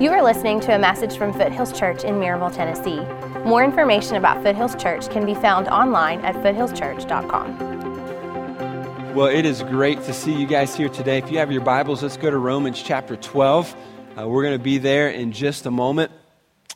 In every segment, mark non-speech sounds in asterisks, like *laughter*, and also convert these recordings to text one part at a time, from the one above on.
You are listening to a message from Foothills Church in Maryville, Tennessee. More information about Foothills Church can be found online at foothillschurch.com. Well, it is great to see you guys here today. If you have your Bibles, let's go to Romans chapter 12. Uh, we're going to be there in just a moment.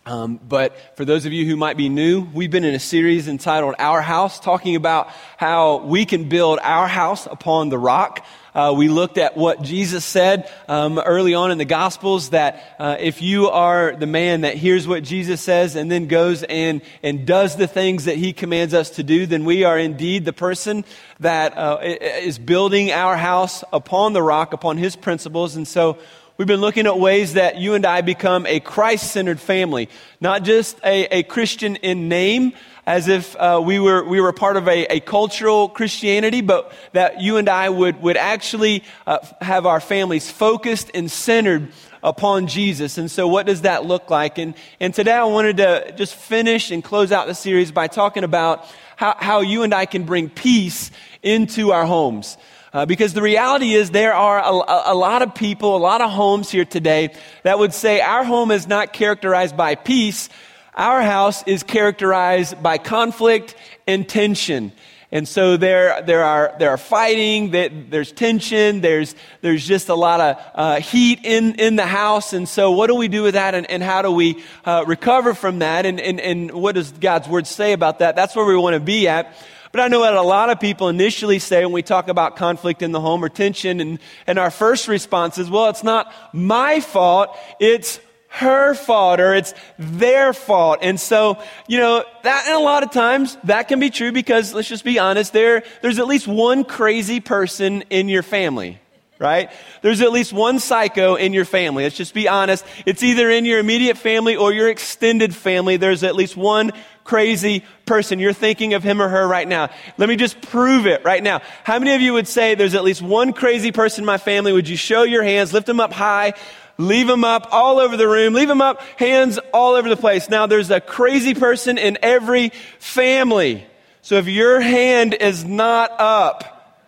Um, but for those of you who might be new, we've been in a series entitled Our House, talking about how we can build our house upon the rock. Uh, we looked at what Jesus said um, early on in the Gospels that uh, if you are the man that hears what Jesus says and then goes and, and does the things that he commands us to do, then we are indeed the person that uh, is building our house upon the rock, upon his principles. And so we've been looking at ways that you and I become a Christ centered family, not just a, a Christian in name, as if uh, we, were, we were part of a, a, cultural Christianity, but that you and I would, would actually uh, have our families focused and centered upon Jesus. And so, what does that look like? And, and today I wanted to just finish and close out the series by talking about how, how you and I can bring peace into our homes. Uh, because the reality is, there are a, a, lot of people, a lot of homes here today that would say our home is not characterized by peace, our house is characterized by conflict and tension. And so there, there are, there are fighting, there's tension, there's, there's just a lot of uh, heat in, in the house. And so what do we do with that and, and how do we uh, recover from that? And, and, and what does God's word say about that? That's where we want to be at. But I know what a lot of people initially say when we talk about conflict in the home or tension, and, and our first response is, well, it's not my fault, it's her fault or it's their fault. And so, you know, that, and a lot of times that can be true because let's just be honest, there, there's at least one crazy person in your family. Right? There's at least one psycho in your family. Let's just be honest. It's either in your immediate family or your extended family. There's at least one crazy person. You're thinking of him or her right now. Let me just prove it right now. How many of you would say there's at least one crazy person in my family? Would you show your hands, lift them up high? Leave them up all over the room. Leave them up, hands all over the place. Now, there's a crazy person in every family. So if your hand is not up,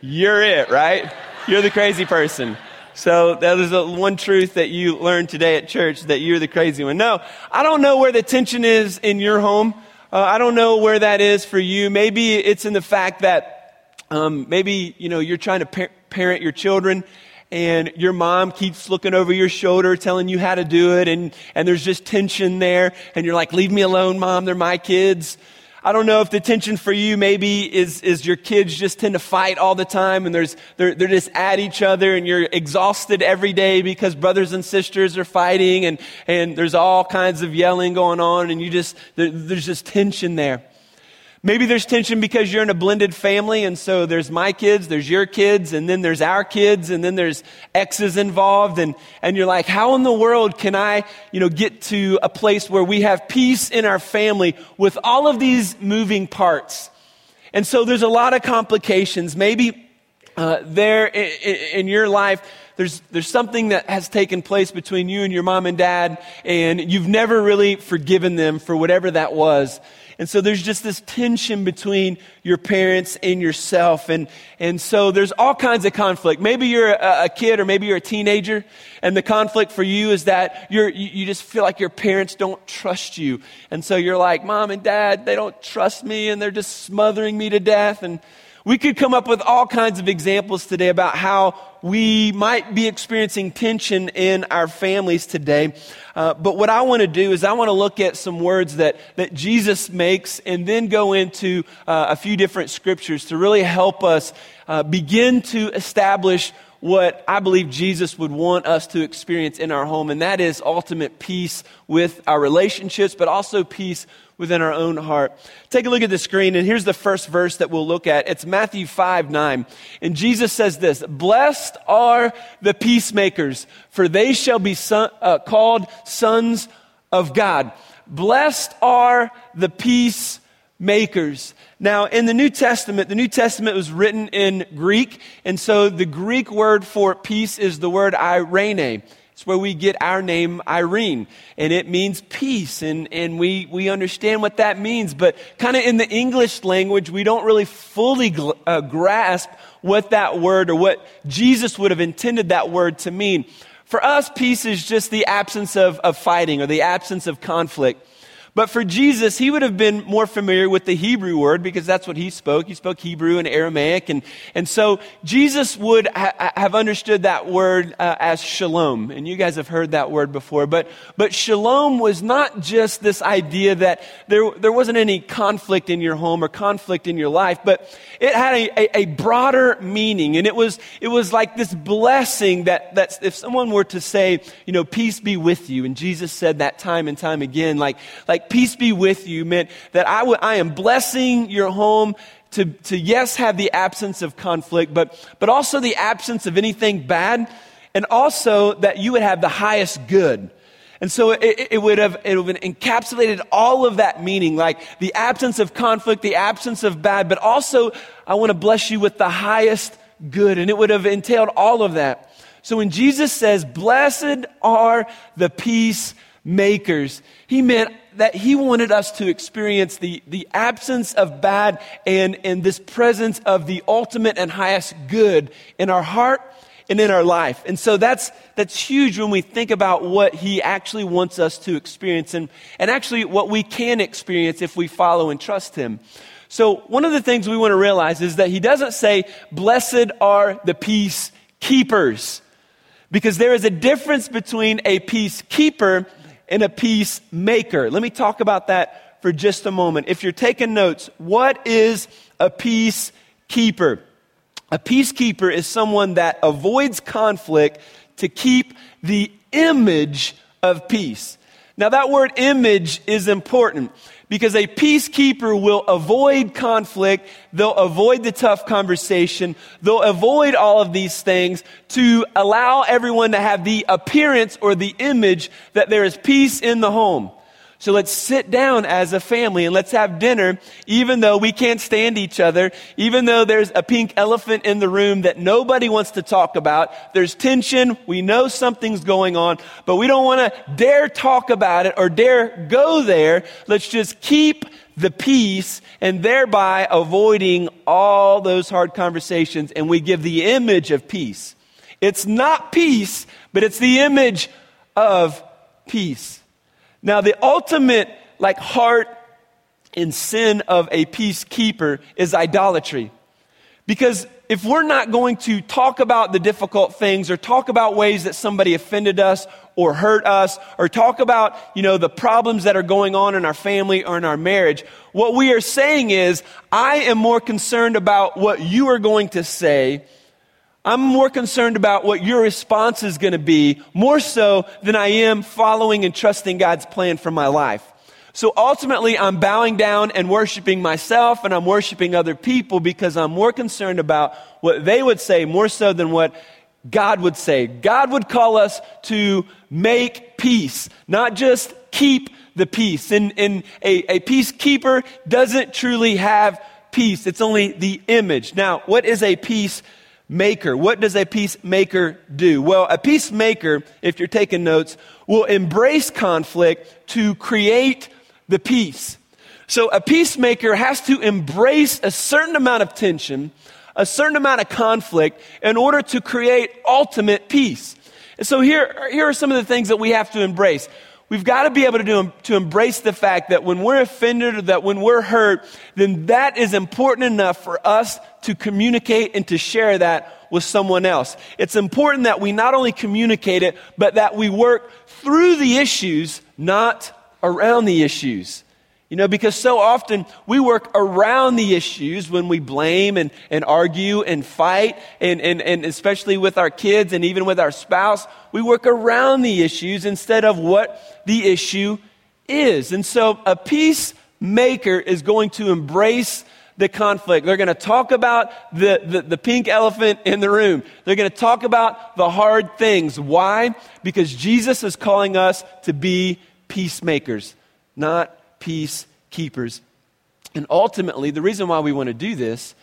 you're it, right? You're the crazy person. So that is the one truth that you learned today at church that you're the crazy one. No, I don't know where the tension is in your home. Uh, I don't know where that is for you. Maybe it's in the fact that um, maybe you know you're trying to par- parent your children and your mom keeps looking over your shoulder telling you how to do it and, and there's just tension there and you're like, leave me alone, mom, they're my kids. I don't know if the tension for you maybe is, is your kids just tend to fight all the time and there's, they're, they're just at each other and you're exhausted every day because brothers and sisters are fighting and, and there's all kinds of yelling going on and you just, there, there's just tension there. Maybe there's tension because you're in a blended family, and so there's my kids, there's your kids, and then there's our kids, and then there's exes involved, and, and you're like, how in the world can I, you know, get to a place where we have peace in our family with all of these moving parts? And so there's a lot of complications. Maybe uh, there in, in your life, there's, there's something that has taken place between you and your mom and dad, and you've never really forgiven them for whatever that was. And so there's just this tension between your parents and yourself. And, and so there's all kinds of conflict. Maybe you're a, a kid or maybe you're a teenager and the conflict for you is that you're, you, you just feel like your parents don't trust you. And so you're like, mom and dad, they don't trust me and they're just smothering me to death. And we could come up with all kinds of examples today about how we might be experiencing tension in our families today. Uh, but what I want to do is I want to look at some words that, that Jesus makes and then go into uh, a few different scriptures to really help us uh, begin to establish what I believe Jesus would want us to experience in our home, and that is ultimate peace with our relationships, but also peace within our own heart. Take a look at the screen, and here's the first verse that we'll look at. It's Matthew 5 9. And Jesus says this Blessed are the peacemakers, for they shall be son, uh, called sons of God. Blessed are the peacemakers. Now, in the New Testament, the New Testament was written in Greek, and so the Greek word for peace is the word eirene. It's where we get our name Irene, and it means peace, and, and we, we understand what that means. But kind of in the English language, we don't really fully gl- uh, grasp what that word or what Jesus would have intended that word to mean. For us, peace is just the absence of, of fighting or the absence of conflict. But for Jesus, he would have been more familiar with the Hebrew word because that's what he spoke. He spoke Hebrew and Aramaic. And, and so Jesus would ha- have understood that word uh, as shalom. And you guys have heard that word before. But, but shalom was not just this idea that there, there wasn't any conflict in your home or conflict in your life, but it had a, a, a broader meaning. And it was, it was like this blessing that, that if someone were to say, you know, peace be with you, and Jesus said that time and time again, like, like peace be with you meant that I, w- I am blessing your home to, to, yes, have the absence of conflict, but, but also the absence of anything bad, and also that you would have the highest good. And so it, it, would have, it would have encapsulated all of that meaning, like the absence of conflict, the absence of bad, but also I want to bless you with the highest good. And it would have entailed all of that. So when Jesus says, blessed are the peacemakers, he meant that he wanted us to experience the, the absence of bad and, and this presence of the ultimate and highest good in our heart and in our life. And so that's, that's huge when we think about what he actually wants us to experience and, and actually what we can experience if we follow and trust him. So one of the things we want to realize is that he doesn't say, blessed are the peacekeepers. Because there is a difference between a peacekeeper and a peacemaker. Let me talk about that for just a moment. If you're taking notes, what is a peacekeeper? A peacekeeper is someone that avoids conflict to keep the image of peace. Now, that word image is important because a peacekeeper will avoid conflict. They'll avoid the tough conversation. They'll avoid all of these things to allow everyone to have the appearance or the image that there is peace in the home. So let's sit down as a family and let's have dinner, even though we can't stand each other, even though there's a pink elephant in the room that nobody wants to talk about. There's tension. We know something's going on, but we don't want to dare talk about it or dare go there. Let's just keep the peace and thereby avoiding all those hard conversations. And we give the image of peace. It's not peace, but it's the image of peace. Now, the ultimate, like, heart and sin of a peacekeeper is idolatry. Because if we're not going to talk about the difficult things or talk about ways that somebody offended us or hurt us or talk about, you know, the problems that are going on in our family or in our marriage, what we are saying is, I am more concerned about what you are going to say I'm more concerned about what your response is going to be more so than I am following and trusting God's plan for my life. So ultimately, I'm bowing down and worshiping myself and I'm worshiping other people because I'm more concerned about what they would say more so than what God would say. God would call us to make peace, not just keep the peace. And, and a, a peacekeeper doesn't truly have peace. It's only the image. Now, what is a peace maker. What does a peacemaker do? Well, a peacemaker, if you're taking notes, will embrace conflict to create the peace. So a peacemaker has to embrace a certain amount of tension, a certain amount of conflict in order to create ultimate peace. And so here, here are some of the things that we have to embrace. We've got to be able to, do, to embrace the fact that when we're offended or that when we're hurt, then that is important enough for us to communicate and to share that with someone else. It's important that we not only communicate it, but that we work through the issues, not around the issues. You know, because so often we work around the issues when we blame and, and argue and fight, and, and, and especially with our kids and even with our spouse, we work around the issues instead of what the issue is. And so a peacemaker is going to embrace the conflict. They're going to talk about the, the, the, pink elephant in the room. They're going to talk about the hard things. Why? Because Jesus is calling us to be peacemakers, not peacekeepers. And ultimately, the reason why we want to do this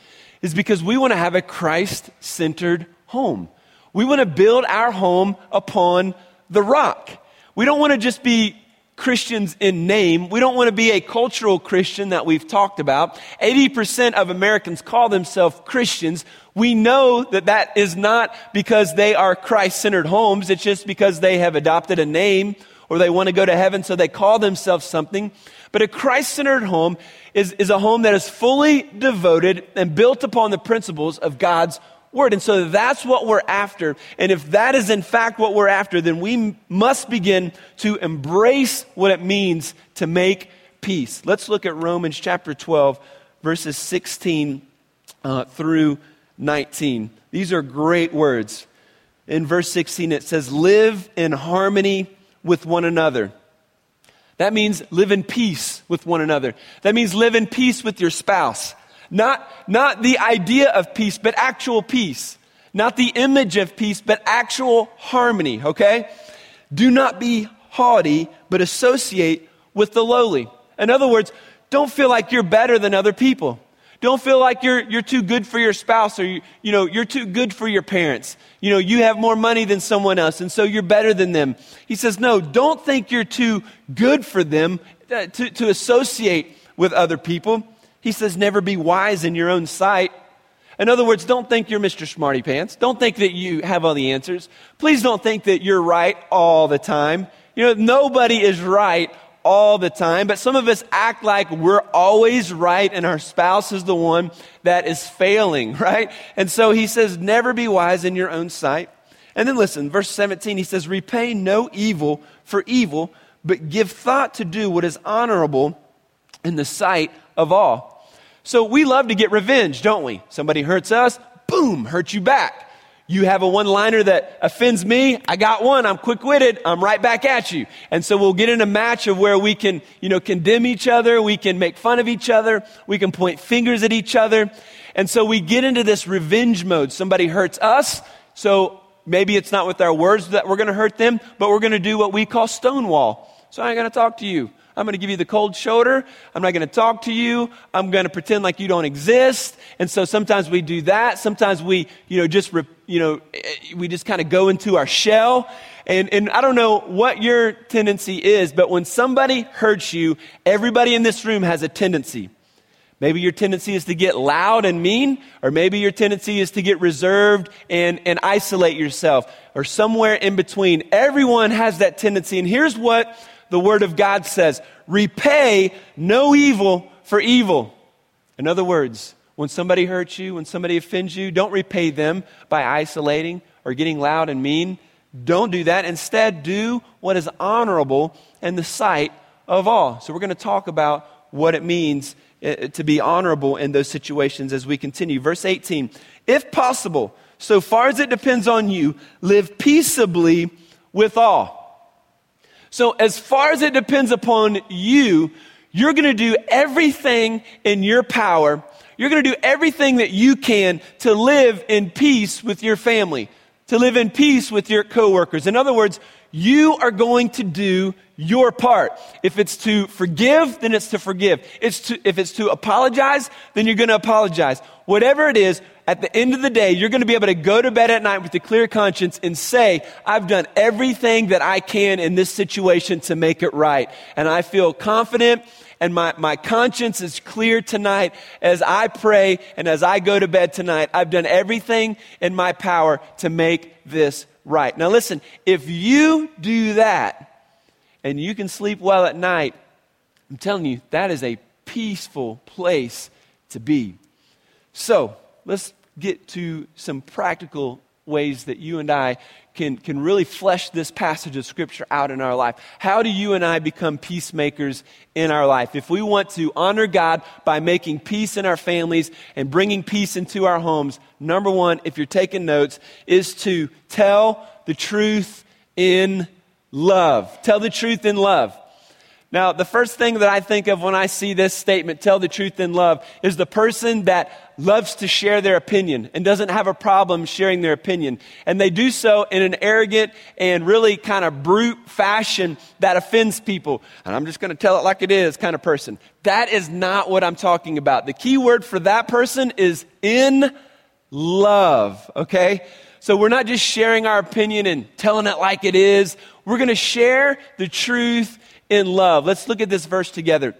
is because we want to have a Christ centered home. We want to build our home upon the rock. We don't want to just be Christians in name. We don't want to be a cultural Christian that we've talked about. 80% of Americans call themselves Christians. We know that that is not because they are Christ centered homes. It's just because they have adopted a name or they want to go to heaven, so they call themselves something. But a Christ centered home is, is a home that is fully devoted and built upon the principles of God's word. And so that's what we're after. And if that is in fact what we're after, then we must begin to embrace what it means to make peace. Let's look at Romans chapter 12, verses 16 uh, through 19. These are great words. In verse 16, it says, Live in harmony with one another. That means live in peace with one another. That means live in peace with your spouse. Not, not the idea of peace, but actual peace. Not the image of peace, but actual harmony, okay? Do not be haughty, but associate with the lowly. In other words, don't feel like you're better than other people. Don't feel like you're, you're too good for your spouse or you, you know, you're too good for your parents. You know, you have more money than someone else and so you're better than them. He says, no, don't think you're too good for them uh, to, to associate with other people. He says, never be wise in your own sight. In other words, don't think you're Mr. Smarty Pants. Don't think that you have all the answers. Please don't think that you're right all the time. You know, nobody is right all the time, but some of us act like we're always right and our spouse is the one that is failing, *laughs* right? And so he says, never be wise in your own sight. And then listen, verse 17, he says, repay no evil for evil, but give thought to do what is honorable in the sight of all. So we love to get revenge, don't we? Somebody hurts us, boom, hurt you back. You have a one liner that offends me. I got one. I'm quick witted. I'm right back at you. And so we'll get in a match of where we can, you know, condemn each other. We can make fun of each other. We can point fingers at each other. And so we get into this revenge mode. Somebody hurts us. So maybe it's not with our words that we're going to hurt them, but we're going to do what we call stonewall. So I ain't going to talk to you. I'm going to give you the cold shoulder. I'm not going to talk to you. I'm going to pretend like you don't exist. And so sometimes we do that. Sometimes we, you know, just, you know, we just kind of go into our shell. And, and I don't know what your tendency is, but when somebody hurts you, everybody in this room has a tendency. Maybe your tendency is to get loud and mean, or maybe your tendency is to get reserved and, and isolate yourself, or somewhere in between. Everyone has that tendency. And here's what the Word of God says repay no evil for evil. In other words, when somebody hurts you, when somebody offends you, don't repay them by isolating or getting loud and mean. Don't do that. Instead, do what is honorable in the sight of all. So, we're going to talk about what it means eh, to be honorable in those situations as we continue. Verse 18 If possible, so far as it depends on you, live peaceably with all. So, as far as it depends upon you, you're going to do everything in your power. You're going to do everything that you can to live in peace with your family, to live in peace with your coworkers. In other words, you are going to do your part. If it's to forgive, then it's to forgive. It's to, if it's to apologize, then you're going to apologize. Whatever it is, at the end of the day, you're going to be able to go to bed at night with a clear conscience and say, I've done everything that I can in this situation to make it right. And I feel confident and my, my conscience is clear tonight as I pray and as I go to bed tonight. I've done everything in my power to make this right. Now listen, if you do that and you can sleep well at night, I'm telling you, that is a peaceful place to be. So, let's get to some practical ways that you and I can, can really flesh this passage of Scripture out in our life. How do you and I become peacemakers in our life? If we want to honor God by making peace in our families and bringing peace into our homes, number one, if you're taking notes, is to tell the truth in love. Tell the truth in love. Now, the first thing that I think of when I see this statement, tell the truth in love, is the person that loves to share their opinion and doesn't have a problem sharing their opinion. And they do so in an arrogant and really kind of brute fashion that offends people. And I'm just going to tell it like it is kind of person. That is not what I'm talking about. The key word for that person is in love, okay? So we're not just sharing our opinion and telling it like it is. We're going to share the truth in love. Let's look at this verse together.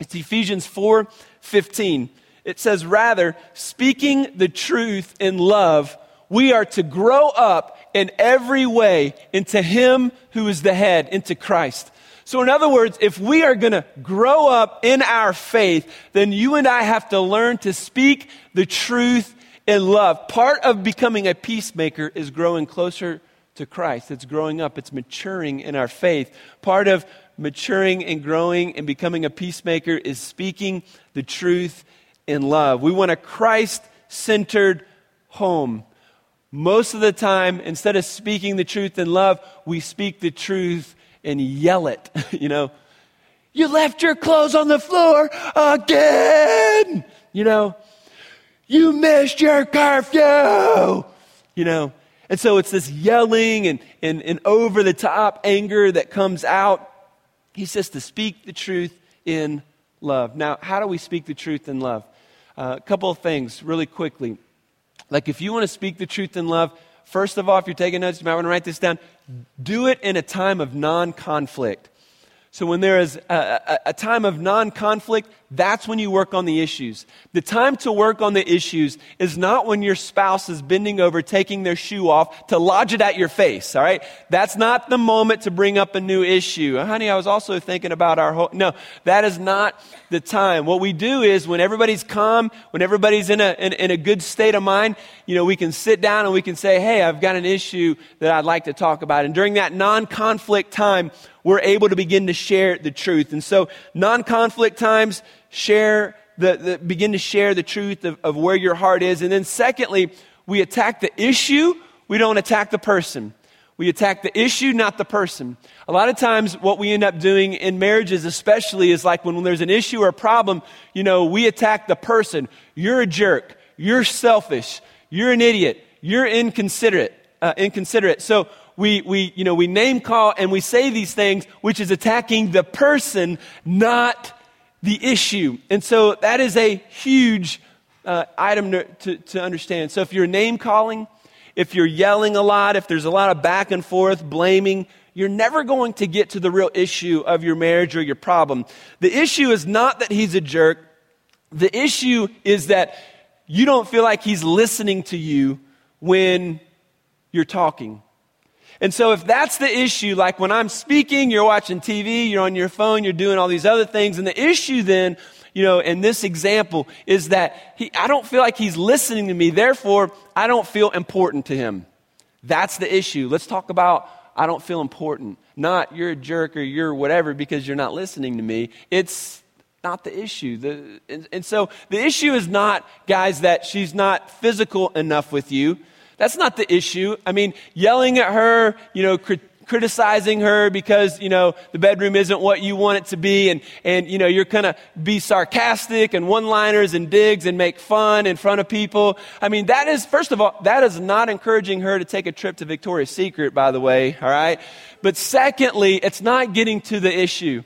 It's Ephesians 4 15. It says, Rather, speaking the truth in love, we are to grow up in every way into Him who is the head, into Christ. So, in other words, if we are going to grow up in our faith, then you and I have to learn to speak the truth in love. Part of becoming a peacemaker is growing closer to Christ. It's growing up, it's maturing in our faith. Part of maturing and growing and becoming a peacemaker is speaking the truth in love. We want a Christ centered home. Most of the time, instead of speaking the truth in love, we speak the truth and yell it. *laughs* you know, you left your clothes on the floor again. You know, you missed your curfew. You know, and so it's this yelling and, and, and over the top anger that comes out. He says to speak the truth in love. Now, how do we speak the truth in love? Uh, a couple of things really quickly. Like, if you want to speak the truth in love, first of all, if you're taking notes, you might want to write this down. Do it in a time of non conflict. So, when there is a, a, a time of non conflict, that's when you work on the issues. The time to work on the issues is not when your spouse is bending over, taking their shoe off to lodge it at your face, all right? That's not the moment to bring up a new issue. Uh, honey, I was also thinking about our whole. No, that is not the time. What we do is when everybody's calm, when everybody's in a, in, in a good state of mind, you know, we can sit down and we can say, hey, I've got an issue that I'd like to talk about. And during that non conflict time, we're able to begin to share the truth. And so, non conflict times, share the, the, begin to share the truth of, of where your heart is. And then, secondly, we attack the issue, we don't attack the person. We attack the issue, not the person. A lot of times, what we end up doing in marriages, especially, is like when there's an issue or a problem, you know, we attack the person. You're a jerk. You're selfish. You're an idiot. You're inconsiderate. Uh, inconsiderate. So we, we, you know, we name call and we say these things, which is attacking the person, not the issue. And so that is a huge uh, item to, to, to understand. So if you're name calling, if you're yelling a lot, if there's a lot of back and forth, blaming, you're never going to get to the real issue of your marriage or your problem. The issue is not that he's a jerk. The issue is that you don't feel like he's listening to you when you're talking. And so, if that's the issue, like when I'm speaking, you're watching TV, you're on your phone, you're doing all these other things, and the issue then, you know, in this example is that he, I don't feel like he's listening to me, therefore, I don't feel important to him. That's the issue. Let's talk about I don't feel important. Not you're a jerk or you're whatever because you're not listening to me. It's not the issue. The, and, and so the issue is not, guys, that she's not physical enough with you. That's not the issue. I mean, yelling at her, you know, crit- criticizing her because, you know, the bedroom isn't what you want it to be and, and you know, you're going to be sarcastic and one-liners and digs and make fun in front of people. I mean, that is, first of all, that is not encouraging her to take a trip to Victoria's Secret, by the way, all right? But secondly, it's not getting to the issue.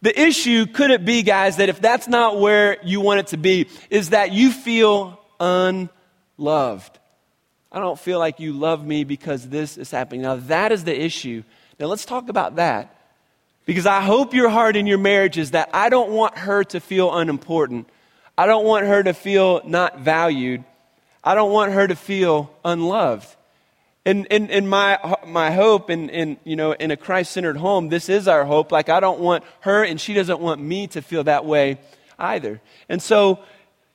The issue could it be, guys, that if that's not where you want it to be, is that you feel unloved. I don't feel like you love me because this is happening. Now, that is the issue. Now, let's talk about that. Because I hope your heart in your marriage is that I don't want her to feel unimportant. I don't want her to feel not valued. I don't want her to feel unloved. And, in, in my, my hope in, in, you know, in a Christ-centered home, this is our hope. Like, I don't want her and she doesn't want me to feel that way either. And so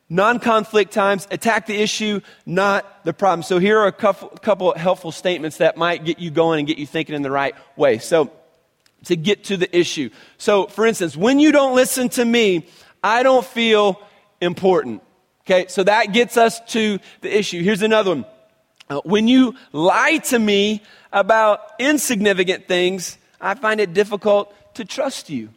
non conflict times, attack the issue, not the problem. So, here are a couple, helpful statements that might get you going and get you thinking in the right way. So, to get to the issue. So, for instance, when you don't listen to me, I don't feel important. Okay, so that gets us to the issue. Here's another one. Uh, when you lie to me about insignificant things, I find it difficult to trust you.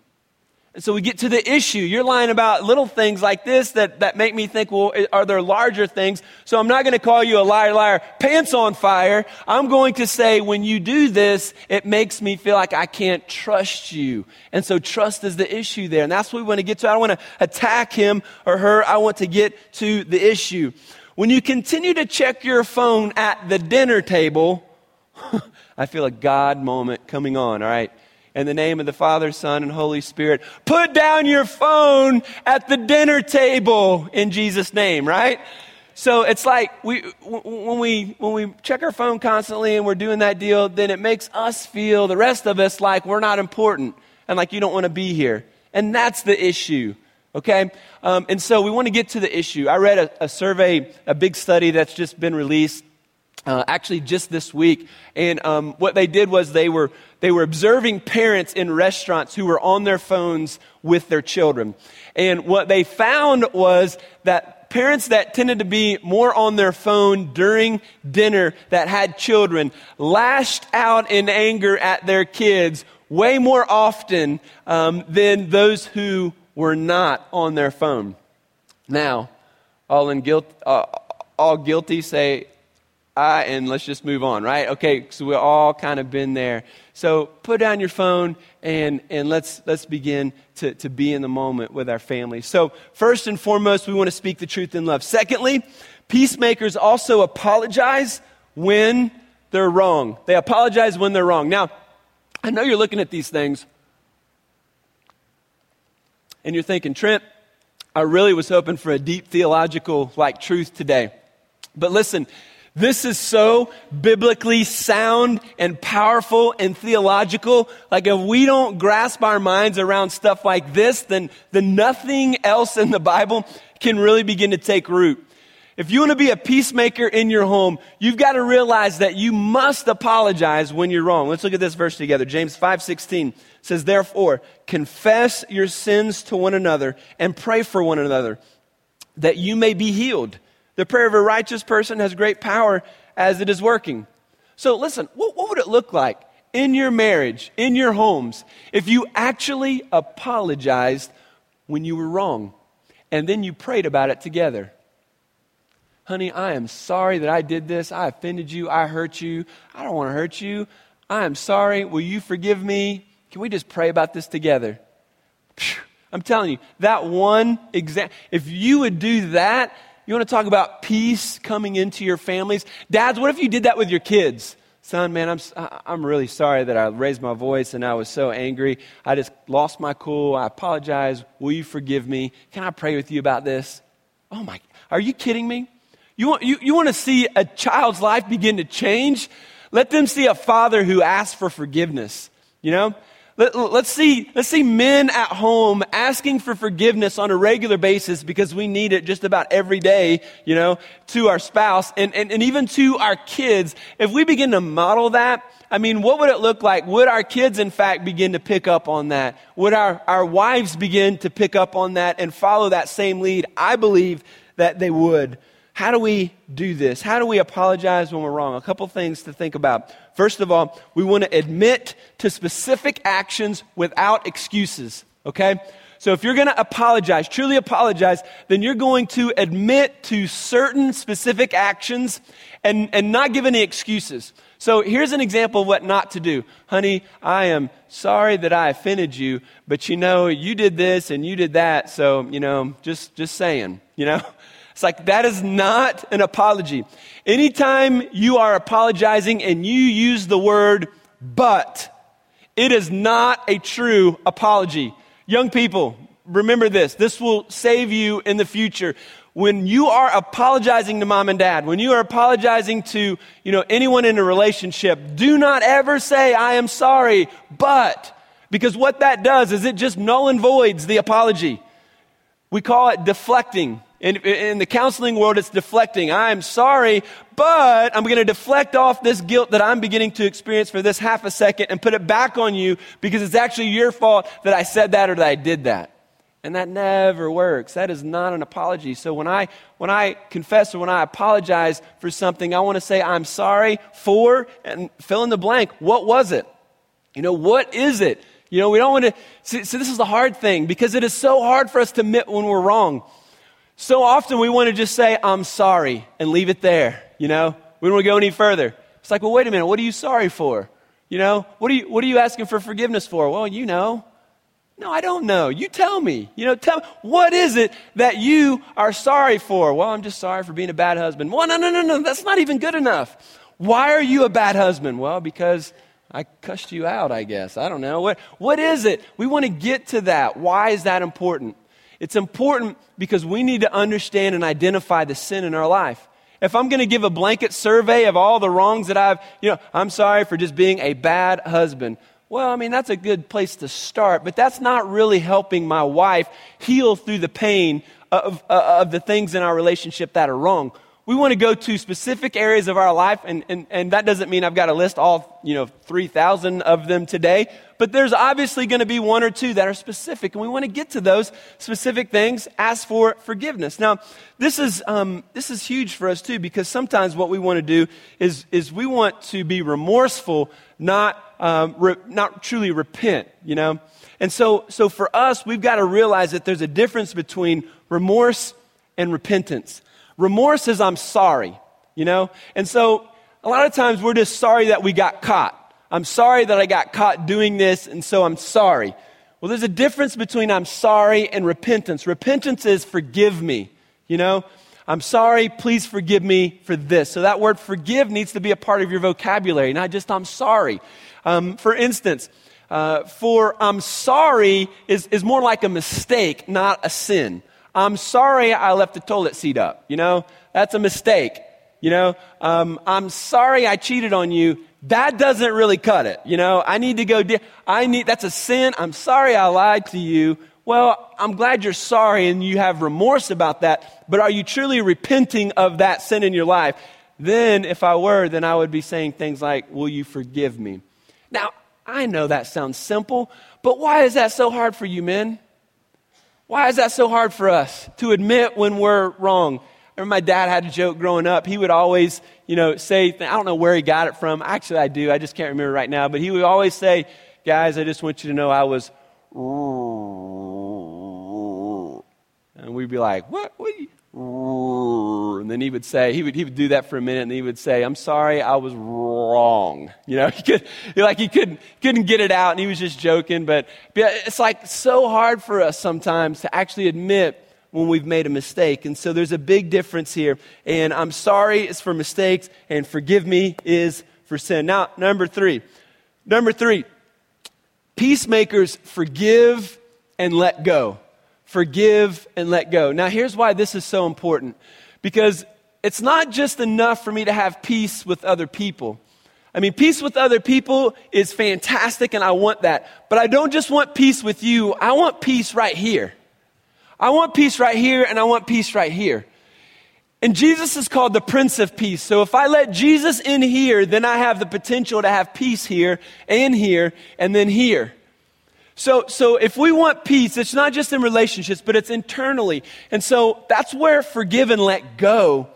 And so we get to the issue. You're lying about little things like this that, that make me think, well, are there larger things? So I'm not going to call you a liar, liar, pants on fire. I'm going to say, when you do this, it makes me feel like I can't trust you. And so trust is the issue there. And that's what we want to get to. I don't want to attack him or her. I want to get to the issue. When you continue to check your phone at the dinner table, *laughs* I feel a God moment coming on, all right? In the name of the Father, Son, and Holy Spirit. Put down your phone at the dinner table in Jesus' name, right? So it's like we, when, we, when we check our phone constantly and we're doing that deal, then it makes us feel, the rest of us, like we're not important and like you don't want to be here. And that's the issue, okay? Um, and so we want to get to the issue. I read a, a survey, a big study that's just been released uh, actually just this week. And um, what they did was they were, they were observing parents in restaurants who were on their phones with their children. And what they found was that parents that tended to be more on their phone during dinner that had children lashed out in anger at their kids way more often um, than those who were not on their phone. Now, all in guilt, uh, all guilty say, And let's just move on, right? Okay, so we've all kind of been there. So put down your phone and, and let's, let's begin to, to be in the moment with our family. So, first and foremost, we want to speak the truth in love. Secondly, peacemakers also apologize when they're wrong. They apologize when they're wrong. Now, I know you're looking at these things and you're thinking, Trent, I really was hoping for a deep theological like truth today. But listen, this is so biblically sound and powerful and theological. Like if we don't grasp our minds around stuff like this, then, then nothing else in the Bible can really begin to take root. If you want to be a peacemaker in your home, you've got to realize that you must apologize when you're wrong. Let's look at this verse together. James 5:16 says, "Therefore, confess your sins to one another and pray for one another, that you may be healed. The prayer of a righteous person has great power as it is working." So listen, what, what would it look like in your marriage, in your homes, if you actually apologized when you were wrong and then you prayed about it together? Honey, I am sorry that I did this. I offended you. I hurt you. I don't want to hurt you. I am sorry. Will you forgive me? Can we just pray about this together? I'm telling you, that one example, if you would do that, you want to talk about peace coming into your families? Dads, what if you did that with your kids? Son, man, I'm, I'm really sorry that I raised my voice and I was so angry. I just lost my cool. I apologize. Will you forgive me? Can I pray with you about this? Oh my, are you kidding me? You want, you, you want to see a child's life begin to change? Let them see a father who asks for forgiveness. You know? Let, us see, let's see men at home asking for forgiveness on a regular basis because we need it just about every day, you know, to our spouse and, and, and even to our kids. If we begin to model that, I mean, what would it look like? Would our kids, in fact, begin to pick up on that? Would our, our wives begin to pick up on that and follow that same lead? I believe that they would. How do we do this? How do we apologize when we're wrong? A couple things to think about. First of all, we want to admit to specific actions without excuses, okay? So if you're going to apologize, truly apologize, then you're going to admit to certain specific actions and, and not give any excuses. So here's an example of what not to do. Honey, I am sorry that I offended you, but you know, you did this and you did that, so, you know, just, just saying, you know? *laughs* It's like that is not an apology. Anytime you are apologizing and you use the word but, it is not a true apology. Young people, remember this. This will save you in the future. When you are apologizing to mom and dad, when you are apologizing to, you know, anyone in a relationship, do not ever say, I am sorry, but, because what that does is it just null and voids the apology. We call it deflecting. In, in the counseling world, it's deflecting. I'm sorry, but I'm going to deflect off this guilt that I'm beginning to experience for this half a second and put it back on you because it's actually your fault that I said that or that I did that. And that never works. That is not an apology. So when I, when I confess or when I apologize for something, I want to say, I'm sorry for, and fill in the blank. What was it? You know, what is it? You know, we don't want to, see, so this is the hard thing because it is so hard for us to admit when we're wrong. So often we want to just say, I'm sorry, and leave it there, you know? We don't want to go any further. It's like, well, wait a minute, what are you sorry for? You know, what are you, what are you asking for forgiveness for? Well, you know. No, I don't know. You tell me. You know, tell me, what is it that you are sorry for? Well, I'm just sorry for being a bad husband. Well, no, no, no, no, that's not even good enough. Why are you a bad husband? Well, because I cussed you out, I guess. I don't know. What, what is it? We want to get to that. Why is that important? It's important because we need to understand and identify the sin in our life. If I'm going to give a blanket survey of all the wrongs that I've, you know, I'm sorry for just being a bad husband. Well, I mean, that's a good place to start, but that's not really helping my wife heal through the pain of, of the things in our relationship that are wrong we want to go to specific areas of our life, and, and, and that doesn't mean I've got to list all, you know, 3,000 of them today, but there's obviously going to be one or two that are specific, and we want to get to those specific things, ask for forgiveness. Now, this is, um, this is huge for us too, because sometimes what we want to do is, is we want to be remorseful, not, um, re- not truly repent, you know? And so, so for us, we've got to realize that there's a difference between remorse and repentance. Remorse is I'm sorry, you know? And so a lot of times we're just sorry that we got caught. I'm sorry that I got caught doing this, and so I'm sorry. Well, there's a difference between I'm sorry and repentance. Repentance is forgive me, you know? I'm sorry, please forgive me for this. So that word forgive needs to be a part of your vocabulary, not just I'm sorry. Um, for instance, uh, for I'm sorry is, is more like a mistake, not a sin. I'm sorry I left the toilet seat up. You know, that's a mistake. You know, um, I'm sorry I cheated on you. That doesn't really cut it. You know, I need to go. I need. That's a sin. I'm sorry I lied to you. Well, I'm glad you're sorry and you have remorse about that. But are you truly repenting of that sin in your life? Then, if I were, then I would be saying things like, "Will you forgive me?" Now, I know that sounds simple, but why is that so hard for you, men? Why is that so hard for us to admit when we're wrong? I remember my dad had a joke growing up. He would always, you know, say, I don't know where he got it from. Actually, I do. I just can't remember right now. But he would always say, guys, I just want you to know I was. And we'd be like, what? what and then he would say, he would, he would do that for a minute, and he would say, I'm sorry, I was wrong. *laughs* You know, he could, like he couldn't, couldn't get it out, and he was just joking. But, it's like so hard for us sometimes to actually admit when we've made a mistake. And so there's a big difference here. And I'm sorry is for mistakes, and forgive me is for sin. Now, number three. Number three, peacemakers forgive and let go forgive, and let go. Now, here's why this is so important because it's not just enough for me to have peace with other people. I mean, peace with other people is fantastic, and I want that. But I don't just want peace with you, I want peace right here. I want peace right here, and I want peace right here. And Jesus is called the Prince of Peace. So if I let Jesus in here, then I have the potential to have peace here and here and then here. So, so if we want peace, it's not just in relationships, but it's internally. And so that's where forgive and let go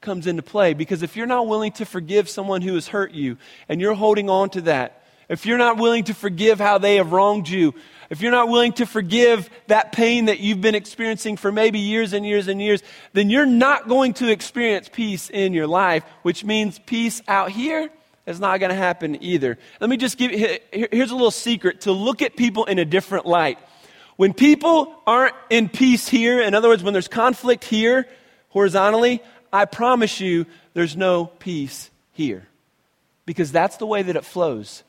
comes into play. Because if you're not willing to forgive someone who has hurt you and you're holding on to that, if you're not willing to forgive how they have wronged you, if you're not willing to forgive that pain that you've been experiencing for maybe years and years and years, then you're not going to experience peace in your life, which means peace out here it's not going to happen either. Let me just give you here's a little secret to look at people in a different light. When people aren't in peace here, in other words, when there's conflict here, horizontally, I promise you there's no peace here. Because that's the way that it flows.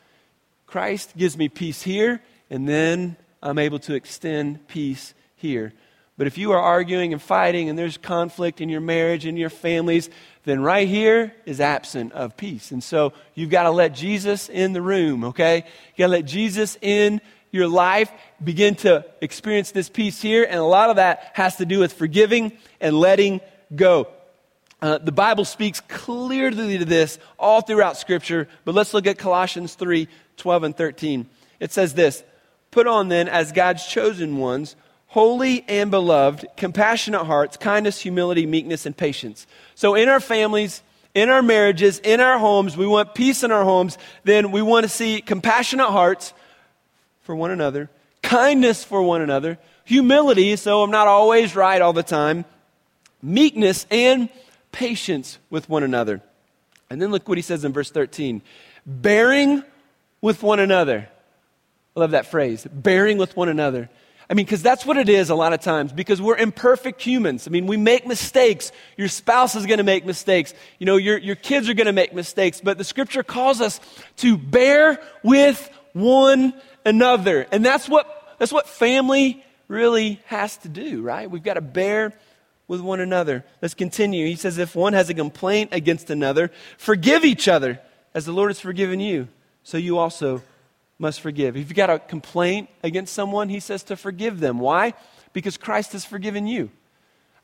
Christ gives me peace here, and then I'm able to extend peace here. But if you are arguing and fighting and there's conflict in your marriage and your families, then right here is absent of peace. And so you've got to let Jesus in the room, okay? You got to let Jesus in your life, begin to experience this peace here. And a lot of that has to do with forgiving and letting go. Uh, the Bible speaks clearly to this all throughout Scripture, but let's look at Colossians 3 12 and 13. It says this Put on then, as God's chosen ones, holy and beloved, compassionate hearts, kindness, humility, meekness, and patience. So in our families, in our marriages, in our homes, we want peace in our homes, then we want to see compassionate hearts for one another, kindness for one another, humility, so I'm not always right all the time, meekness, and patience with one another. And then look what he says in verse 13 bearing with one another. I love that phrase, bearing with one another. I mean, because that's what it is a lot of times, because we're imperfect humans. I mean, we make mistakes. Your spouse is going to make mistakes. You know, your, your kids are going to make mistakes. But the scripture calls us to bear with one another. And that's what, that's what family really has to do, right? We've got to bear with one another. Let's continue. He says, if one has a complaint against another, forgive each other as the Lord has forgiven you. So you also must forgive. If you've got a complaint against someone, he says to forgive them. Why? Because Christ has forgiven you.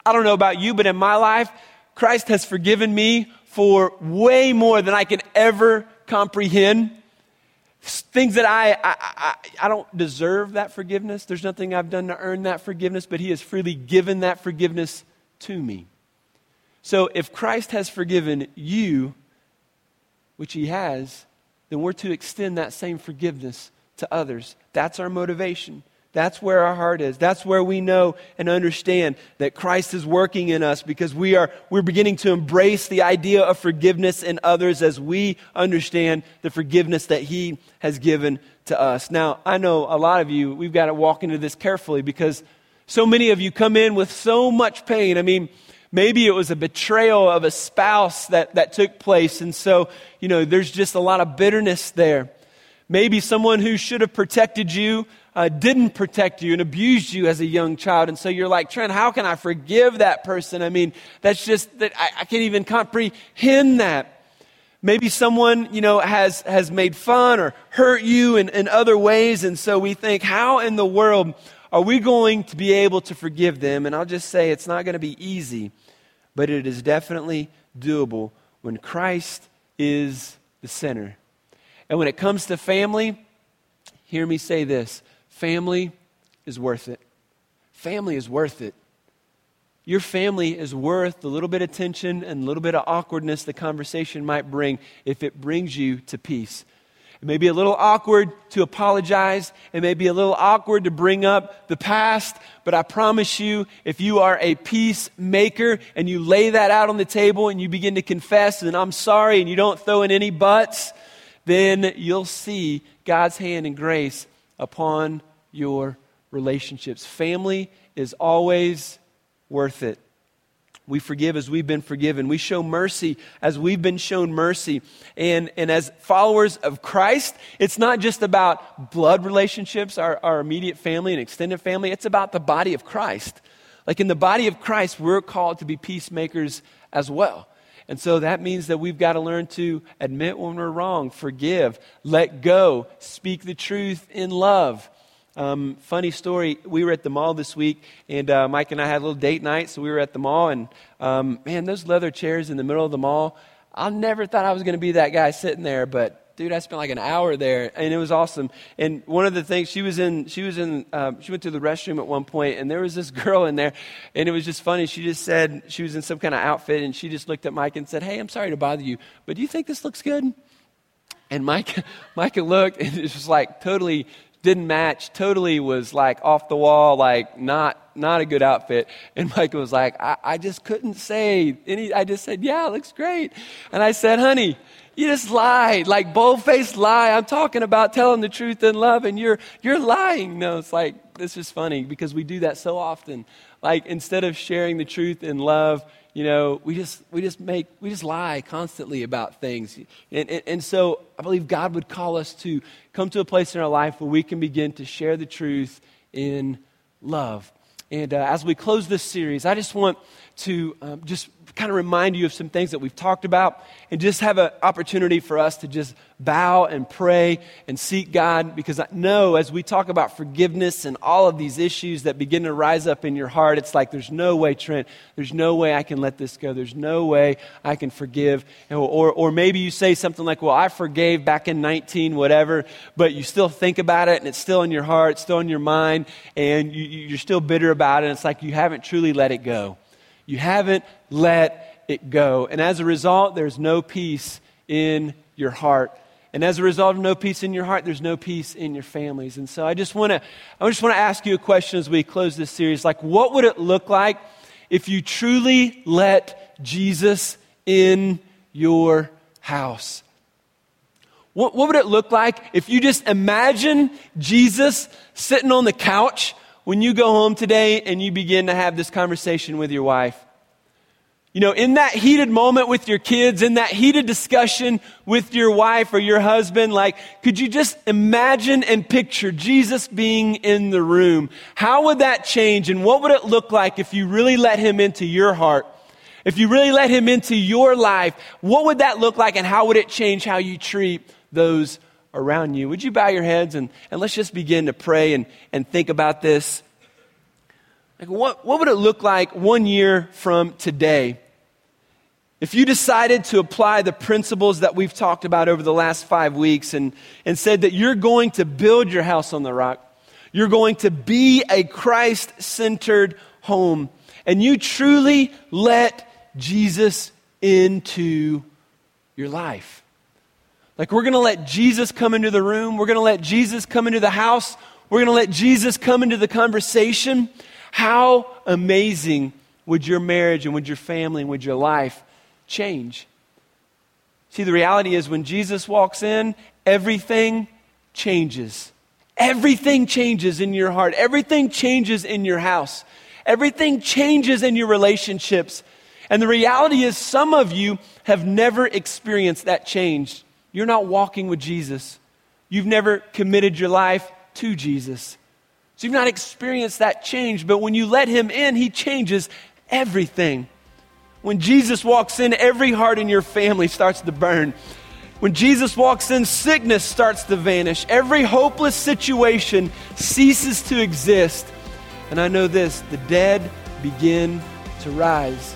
I don't know about you, but in my life, Christ has forgiven me for way more than I can ever comprehend. Things that I, I, I, I, don't deserve that forgiveness. There's nothing I've done to earn that forgiveness, but He has freely given that forgiveness to me. So if Christ has forgiven you, which He has, then we're to extend that same forgiveness to others. That's our motivation. That's where our heart is. That's where we know and understand that Christ is working in us because we are we're beginning to embrace the idea of forgiveness in others as we understand the forgiveness that he has given to us. Now, I know a lot of you we've got to walk into this carefully because so many of you come in with so much pain. I mean, Maybe it was a betrayal of a spouse that, that took place. And so, you know, there's just a lot of bitterness there. Maybe someone who should have protected you uh, didn't protect you and abused you as a young child. And so you're like, Trent, how can I forgive that person? I mean, that's just that I, I can't even comprehend that. Maybe someone, you know, has, has made fun or hurt you in, in other ways. And so we think, how in the world are we going to be able to forgive them? And I'll just say it's not going to be easy but it is definitely doable when Christ is the center. And when it comes to family, hear me say this family is worth it. Family is worth it. Your family is worth the little bit of tension and a little bit of awkwardness the conversation might bring if it brings you to peace. It may be a little awkward to apologize. It may be a little awkward to bring up the past, but I promise you, if you are a peacemaker and you lay that out on the table and you begin to confess and I'm sorry and you don't throw in any buts, then you'll see God's hand and grace upon your relationships. Family is always worth it. We forgive as we've been forgiven. We show mercy as we've been shown mercy. And, and as followers of Christ, it's not just about blood relationships, our, our immediate family and extended family, it's about the body of Christ. Like in the body of Christ, we're called to be peacemakers as well. And so that means that we've got to learn to admit when we're wrong, forgive, let go, speak the truth in love. Um, funny story. We were at the mall this week, and uh, Mike and I had a little date night. So we were at the mall, and um, man, those leather chairs in the middle of the mall. I never thought I was going to be that guy sitting there, but dude, I spent like an hour there, and it was awesome. And one of the things she was in, she was in, um, she went to the restroom at one point, and there was this *laughs* girl in there, and it was just funny. She just said she was in some kind of outfit, and she just looked at Mike and said, "Hey, I'm sorry to bother you, but do you think this looks good?" And Mike, *laughs* Mike looked, and it was just like totally didn't match, totally was like off the wall, like not not a good outfit. And Michael was like, I, I just couldn't say any I just said, Yeah, looks great. And I said, honey, you just lied, like bold-faced lie. I'm talking about telling the truth in love, and you're you're lying. No, it's like this is funny because we do that so often. Like instead of sharing the truth in love, you know, we just, we just make, we just lie constantly about things. And, and, and, so I believe God would call us to come to a place in our life where we can begin to share the truth in love. And uh, as we close this series, I just want to um, just kind of remind you of some things that we've talked about and just have an opportunity for us to just bow and pray and seek God because I know as we talk about forgiveness and all of these issues that begin to rise up in your heart, it's like there's no way, Trent, there's no way I can let this go. There's no way I can forgive. Or, or maybe you say something like, well, I forgave back in 19, whatever, but you still think about it and it's still in your heart, it's still in your mind, and you, you're still bitter about it. And it's like you haven't truly let it go. You haven't let it go. And as a result, there's no peace in your heart. And as a result of no peace in your heart, there's no peace in your families. And so I just want to I just want to ask you a question as we close this series. Like what would it look like if you truly let Jesus in your house? What, what would it look like if you just imagine Jesus sitting on the couch when you go home today and you begin to have this conversation with your wife? You know, in that heated moment with your kids, in that heated discussion with your wife or your husband, like, could you just imagine and picture Jesus being in the room? How would that change? And what would it look like if you really let him into your heart? If you really let him into your life, what would that look like and how would it change how you treat those around you? Would you bow your heads and, and let's just begin to pray and, and think about this? Like what, what would it look like one year from today? If you decided to apply the principles that we've talked about over the last five weeks and, and said that you're going to build your house on the rock, you're going to be a Christ centered home, and you truly let Jesus into your life. Like, we're going to let Jesus come into the room, we're going to let Jesus come into the house, we're going to let Jesus come into the conversation. How amazing would your marriage and would your family and would your life change. See, the reality is when Jesus walks in, everything changes. Everything changes in your heart. Everything changes in your house. Everything changes in your relationships. And the reality is, some of you have never experienced that change. You're not walking with Jesus. You've never committed your life to Jesus. So you've not experienced that change. But when you let Him in, He changes everything. When Jesus walks in, every heart in your family starts to burn. When Jesus walks in, sickness starts to vanish. Every hopeless situation ceases to exist. And I know this the dead begin to rise.